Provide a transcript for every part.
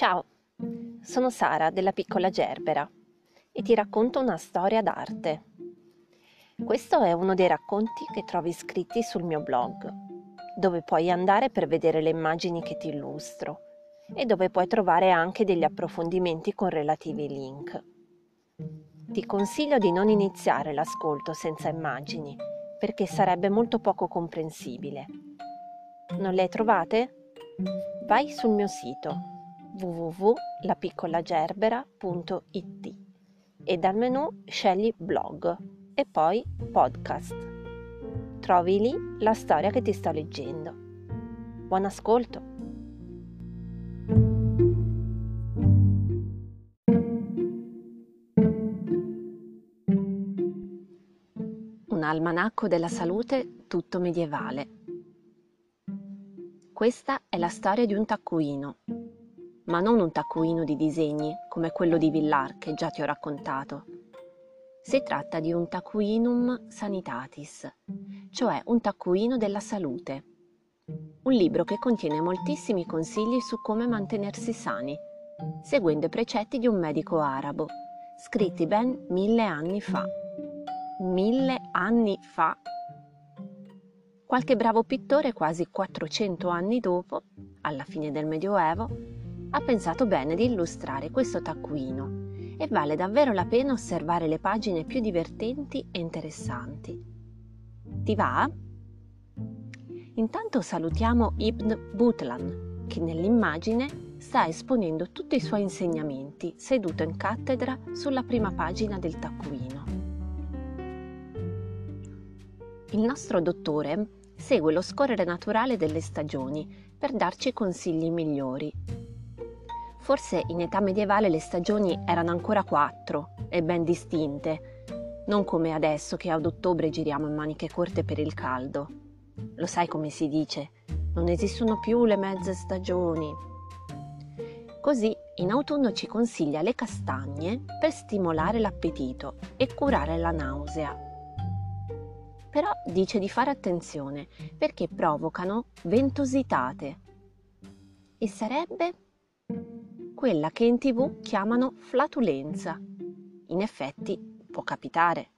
Ciao, sono Sara della piccola Gerbera e ti racconto una storia d'arte. Questo è uno dei racconti che trovi scritti sul mio blog, dove puoi andare per vedere le immagini che ti illustro e dove puoi trovare anche degli approfondimenti con relativi link. Ti consiglio di non iniziare l'ascolto senza immagini, perché sarebbe molto poco comprensibile. Non le hai trovate? Vai sul mio sito www.lapiccolagerbera.it e dal menu scegli blog e poi podcast. Trovi lì la storia che ti sto leggendo. Buon ascolto! Un almanacco della salute tutto medievale. Questa è la storia di un taccuino ma non un taccuino di disegni come quello di Villar che già ti ho raccontato. Si tratta di un taccuinum sanitatis, cioè un taccuino della salute. Un libro che contiene moltissimi consigli su come mantenersi sani, seguendo i precetti di un medico arabo, scritti ben mille anni fa. Mille anni fa! Qualche bravo pittore quasi 400 anni dopo, alla fine del Medioevo, ha pensato bene di illustrare questo taccuino e vale davvero la pena osservare le pagine più divertenti e interessanti. Ti va? Intanto salutiamo Ibn Butlan, che nell'immagine sta esponendo tutti i suoi insegnamenti seduto in cattedra sulla prima pagina del taccuino. Il nostro dottore segue lo scorrere naturale delle stagioni per darci consigli migliori Forse in età medievale le stagioni erano ancora quattro e ben distinte, non come adesso che ad ottobre giriamo in maniche corte per il caldo. Lo sai come si dice, non esistono più le mezze stagioni. Così in autunno ci consiglia le castagne per stimolare l'appetito e curare la nausea. Però dice di fare attenzione perché provocano ventositate. E sarebbe quella che in tv chiamano flatulenza. In effetti può capitare.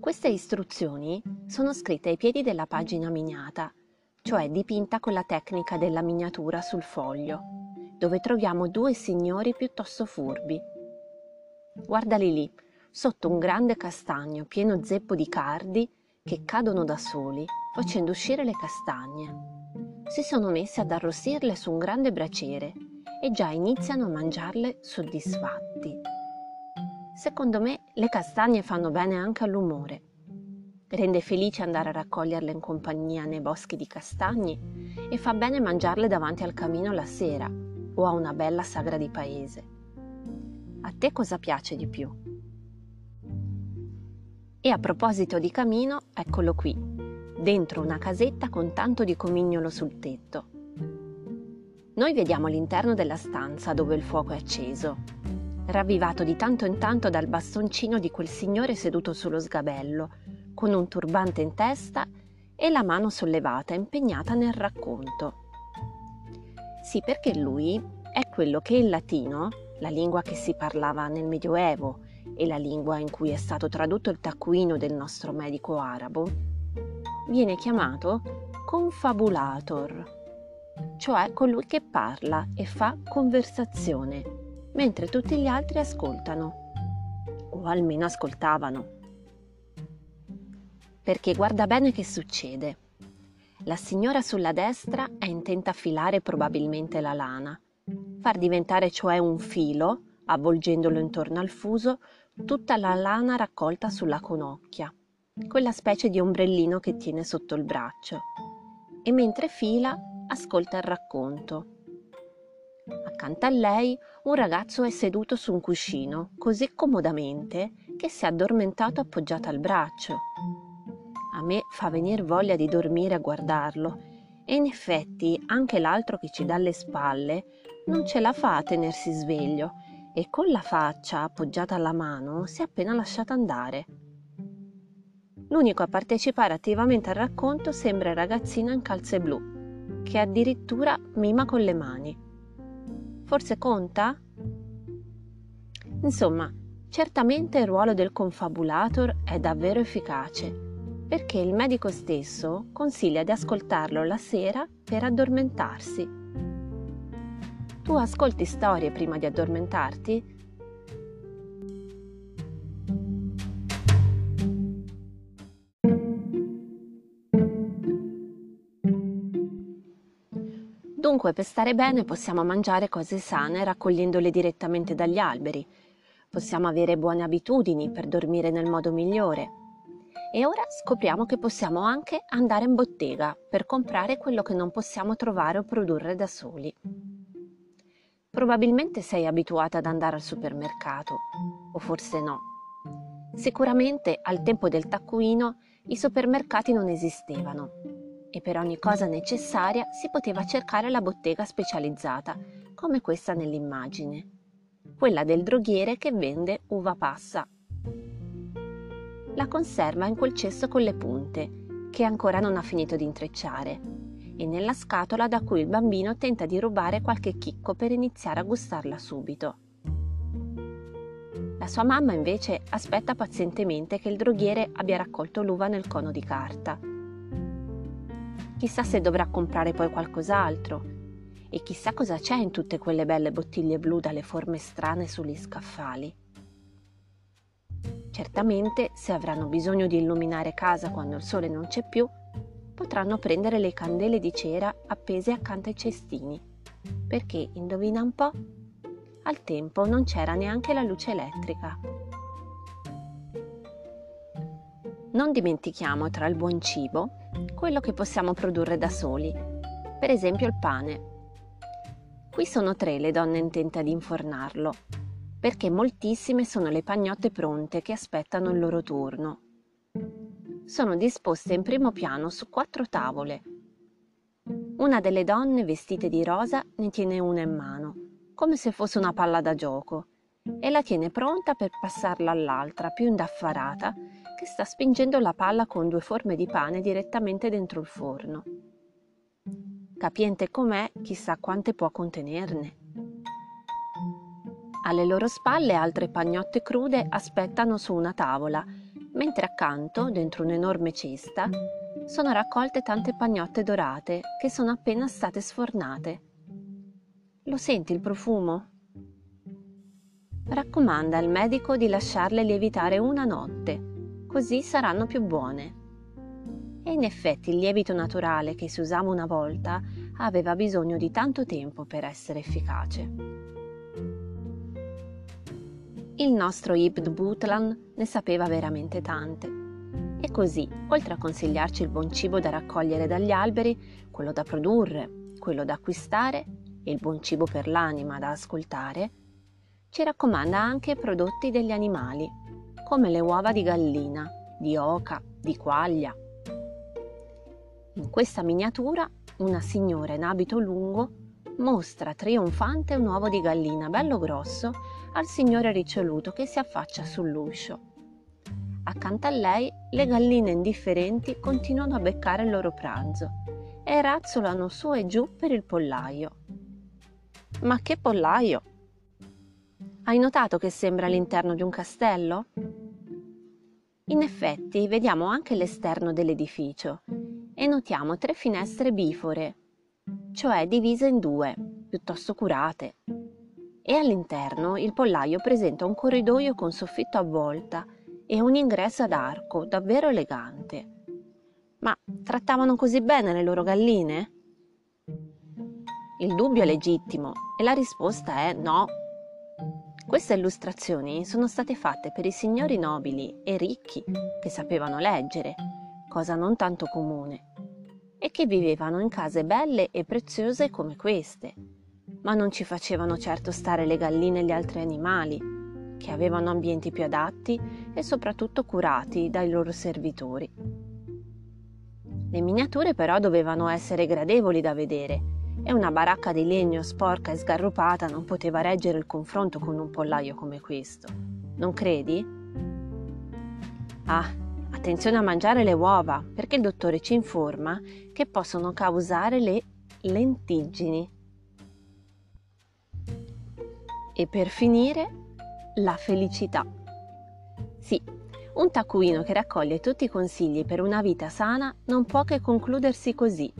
Queste istruzioni sono scritte ai piedi della pagina miniata, cioè dipinta con la tecnica della miniatura sul foglio, dove troviamo due signori piuttosto furbi. Guardali lì, sotto un grande castagno pieno zeppo di cardi che cadono da soli, facendo uscire le castagne si sono messi ad arrostirle su un grande braciere e già iniziano a mangiarle soddisfatti. Secondo me le castagne fanno bene anche all'umore. Rende felice andare a raccoglierle in compagnia nei boschi di castagni e fa bene mangiarle davanti al camino la sera o a una bella sagra di paese. A te cosa piace di più? E a proposito di camino, eccolo qui, dentro una casetta con tanto di comignolo sul tetto. Noi vediamo l'interno della stanza dove il fuoco è acceso, ravvivato di tanto in tanto dal bastoncino di quel signore seduto sullo sgabello, con un turbante in testa e la mano sollevata impegnata nel racconto. Sì, perché lui è quello che il latino, la lingua che si parlava nel Medioevo e la lingua in cui è stato tradotto il taccuino del nostro medico arabo, viene chiamato confabulator, cioè colui che parla e fa conversazione, mentre tutti gli altri ascoltano, o almeno ascoltavano. Perché guarda bene che succede. La signora sulla destra è intenta a filare probabilmente la lana, far diventare cioè un filo, avvolgendolo intorno al fuso, tutta la lana raccolta sulla conocchia quella specie di ombrellino che tiene sotto il braccio, e mentre fila ascolta il racconto. Accanto a lei un ragazzo è seduto su un cuscino così comodamente che si è addormentato appoggiato al braccio. A me fa venire voglia di dormire a guardarlo e in effetti anche l'altro che ci dà le spalle non ce la fa a tenersi sveglio e con la faccia appoggiata alla mano si è appena lasciato andare. L'unico a partecipare attivamente al racconto sembra il ragazzino in calze blu, che addirittura mima con le mani. Forse conta? Insomma, certamente il ruolo del confabulator è davvero efficace, perché il medico stesso consiglia di ascoltarlo la sera per addormentarsi. Tu ascolti storie prima di addormentarti? Dunque, per stare bene possiamo mangiare cose sane raccogliendole direttamente dagli alberi. Possiamo avere buone abitudini per dormire nel modo migliore. E ora scopriamo che possiamo anche andare in bottega per comprare quello che non possiamo trovare o produrre da soli. Probabilmente sei abituata ad andare al supermercato, o forse no. Sicuramente al tempo del taccuino i supermercati non esistevano e per ogni cosa necessaria si poteva cercare la bottega specializzata, come questa nell'immagine, quella del droghiere che vende uva passa. La conserva in quel cesto con le punte, che ancora non ha finito di intrecciare, e nella scatola da cui il bambino tenta di rubare qualche chicco per iniziare a gustarla subito. La sua mamma invece aspetta pazientemente che il droghiere abbia raccolto l'uva nel cono di carta Chissà se dovrà comprare poi qualcos'altro. E chissà cosa c'è in tutte quelle belle bottiglie blu dalle forme strane sugli scaffali. Certamente, se avranno bisogno di illuminare casa quando il sole non c'è più, potranno prendere le candele di cera appese accanto ai cestini, perché, indovina un po', al tempo non c'era neanche la luce elettrica. Non dimentichiamo tra il buon cibo quello che possiamo produrre da soli, per esempio il pane. Qui sono tre le donne intente ad infornarlo, perché moltissime sono le pagnotte pronte che aspettano il loro turno. Sono disposte in primo piano su quattro tavole. Una delle donne vestite di rosa ne tiene una in mano, come se fosse una palla da gioco, e la tiene pronta per passarla all'altra, più indaffarata, che sta spingendo la palla con due forme di pane direttamente dentro il forno. Capiente com'è, chissà quante può contenerne. Alle loro spalle altre pagnotte crude aspettano su una tavola, mentre accanto, dentro un'enorme cesta, sono raccolte tante pagnotte dorate che sono appena state sfornate. Lo senti il profumo? Raccomanda al medico di lasciarle lievitare una notte così saranno più buone. E in effetti il lievito naturale che si usava una volta aveva bisogno di tanto tempo per essere efficace. Il nostro Ibn Butlan ne sapeva veramente tante. E così, oltre a consigliarci il buon cibo da raccogliere dagli alberi, quello da produrre, quello da acquistare e il buon cibo per l'anima da ascoltare, ci raccomanda anche prodotti degli animali come le uova di gallina, di oca, di quaglia. In questa miniatura una signora in abito lungo mostra trionfante un uovo di gallina bello grosso al signore riccioluto che si affaccia sull'uscio. Accanto a lei le galline indifferenti continuano a beccare il loro pranzo e razzolano su e giù per il pollaio. Ma che pollaio! Hai notato che sembra l'interno di un castello? In effetti vediamo anche l'esterno dell'edificio e notiamo tre finestre bifore, cioè divise in due, piuttosto curate. E all'interno il pollaio presenta un corridoio con soffitto a volta e un ingresso ad arco davvero elegante. Ma trattavano così bene le loro galline? Il dubbio è legittimo e la risposta è no. Queste illustrazioni sono state fatte per i signori nobili e ricchi che sapevano leggere, cosa non tanto comune, e che vivevano in case belle e preziose come queste, ma non ci facevano certo stare le galline e gli altri animali, che avevano ambienti più adatti e soprattutto curati dai loro servitori. Le miniature però dovevano essere gradevoli da vedere e una baracca di legno sporca e sgarrupata non poteva reggere il confronto con un pollaio come questo. Non credi? Ah, attenzione a mangiare le uova, perché il dottore ci informa che possono causare le lentiggini. E per finire, la felicità. Sì, un taccuino che raccoglie tutti i consigli per una vita sana non può che concludersi così,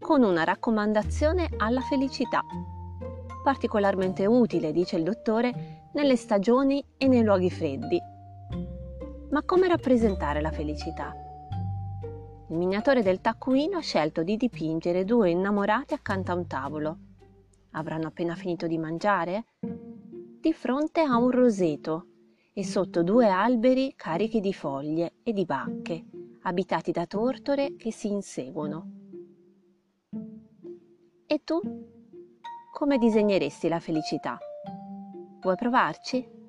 con una raccomandazione alla felicità. Particolarmente utile, dice il dottore, nelle stagioni e nei luoghi freddi. Ma come rappresentare la felicità? Il miniatore del taccuino ha scelto di dipingere due innamorati accanto a un tavolo. Avranno appena finito di mangiare? Di fronte a un roseto e sotto due alberi carichi di foglie e di bacche, abitati da tortore che si inseguono. E tu? Come disegneresti la felicità? Vuoi provarci?